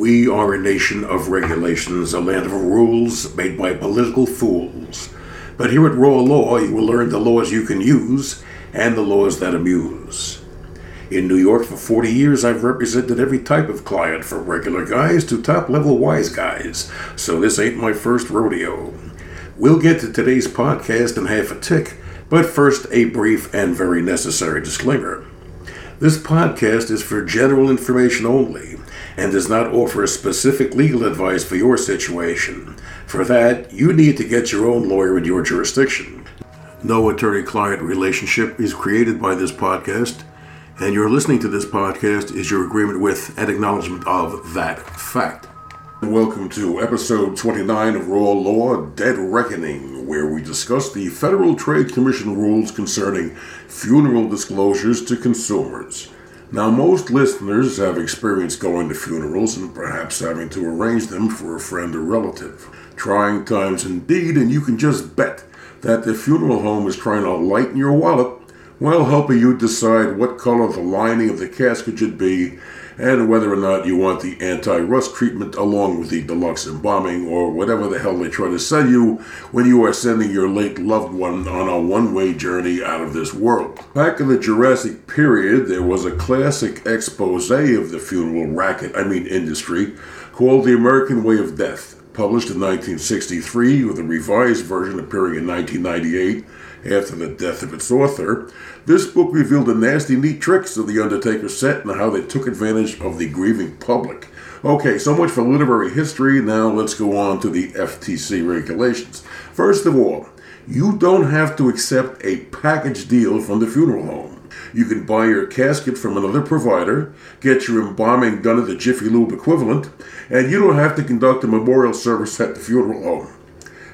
We are a nation of regulations, a land of rules made by political fools. But here at Raw Law, you will learn the laws you can use and the laws that amuse. In New York for 40 years, I've represented every type of client, from regular guys to top level wise guys, so this ain't my first rodeo. We'll get to today's podcast in half a tick, but first, a brief and very necessary disclaimer. This podcast is for general information only and does not offer specific legal advice for your situation. For that, you need to get your own lawyer in your jurisdiction. No attorney client relationship is created by this podcast, and your listening to this podcast is your agreement with and acknowledgement of that fact. Welcome to episode 29 of Raw Law Dead Reckoning, where we discuss the Federal Trade Commission rules concerning funeral disclosures to consumers. Now, most listeners have experience going to funerals and perhaps having to arrange them for a friend or relative. Trying times indeed, and you can just bet that the funeral home is trying to lighten your wallet while helping you decide what color the lining of the casket should be and whether or not you want the anti-rust treatment along with the deluxe embalming or whatever the hell they try to sell you when you are sending your late loved one on a one-way journey out of this world. Back in the Jurassic period, there was a classic expose of the funeral racket, I mean industry, called The American Way of Death published in 1963 with a revised version appearing in 1998 after the death of its author. This book revealed the nasty, neat tricks of the Undertaker set and how they took advantage of the grieving public. Okay, so much for literary history. Now let's go on to the FTC regulations. First of all, you don't have to accept a package deal from the funeral home. You can buy your casket from another provider, get your embalming done at the Jiffy Lube equivalent, and you don't have to conduct a memorial service at the funeral home.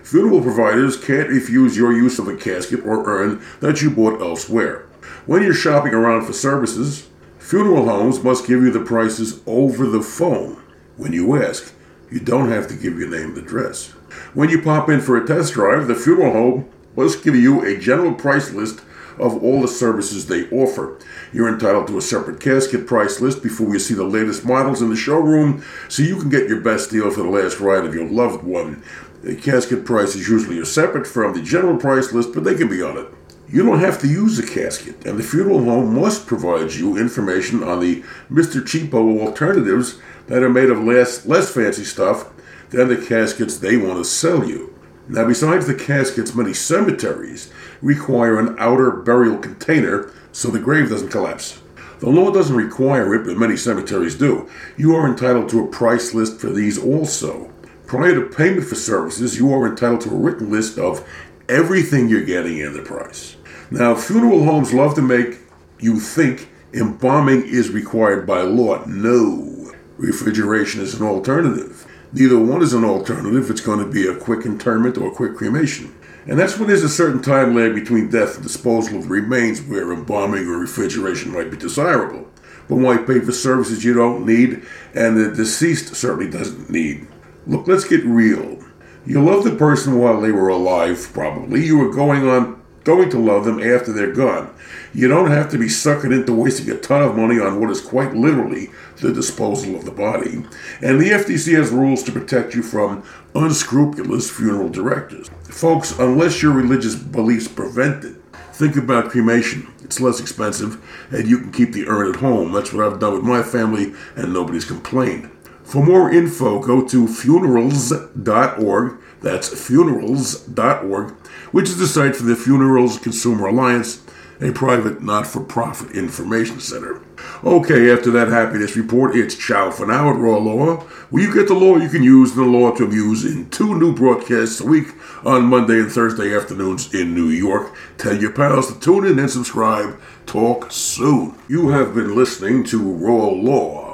Funeral providers can't refuse your use of a casket or urn that you bought elsewhere. When you're shopping around for services, funeral homes must give you the prices over the phone. When you ask, you don't have to give your name and address. When you pop in for a test drive, the funeral home must give you a general price list of all the services they offer. You're entitled to a separate casket price list before you see the latest models in the showroom so you can get your best deal for the last ride of your loved one. The casket price is usually separate from the general price list, but they can be on it. You don't have to use a casket, and the funeral home must provide you information on the Mr. Cheapo alternatives that are made of less, less fancy stuff than the caskets they want to sell you. Now, besides the caskets, many cemeteries require an outer burial container so the grave doesn't collapse. The law doesn't require it, but many cemeteries do. You are entitled to a price list for these also. Prior to payment for services, you are entitled to a written list of everything you're getting in the price. Now, funeral homes love to make you think embalming is required by law. No. Refrigeration is an alternative. Neither one is an alternative. It's going to be a quick interment or a quick cremation. And that's when there's a certain time lag between death and disposal of the remains where embalming or refrigeration might be desirable. But why pay for services you don't need and the deceased certainly doesn't need? Look, let's get real. You loved the person while they were alive, probably. You were going on going to love them after they're gone. You don't have to be suckered into wasting a ton of money on what is quite literally the disposal of the body. And the FTC has rules to protect you from unscrupulous funeral directors. Folks, unless your religious beliefs prevent it, think about cremation. It's less expensive, and you can keep the urn at home. That's what I've done with my family, and nobody's complained. For more info, go to funerals.org. That's funerals.org, which is the site for the Funeral Consumers Alliance, a private not for profit information center. Okay, after that happiness report, it's ciao for now at Raw Law, where you get the law you can use and the law to amuse in two new broadcasts a week on Monday and Thursday afternoons in New York. Tell your pals to tune in and subscribe. Talk soon. You have been listening to Raw Law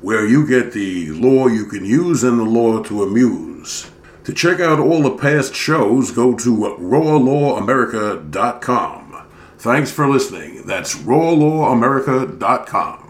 where you get the law you can use and the law to amuse. To check out all the past shows, go to rawlawamerica.com. Thanks for listening. That's rawlawamerica.com.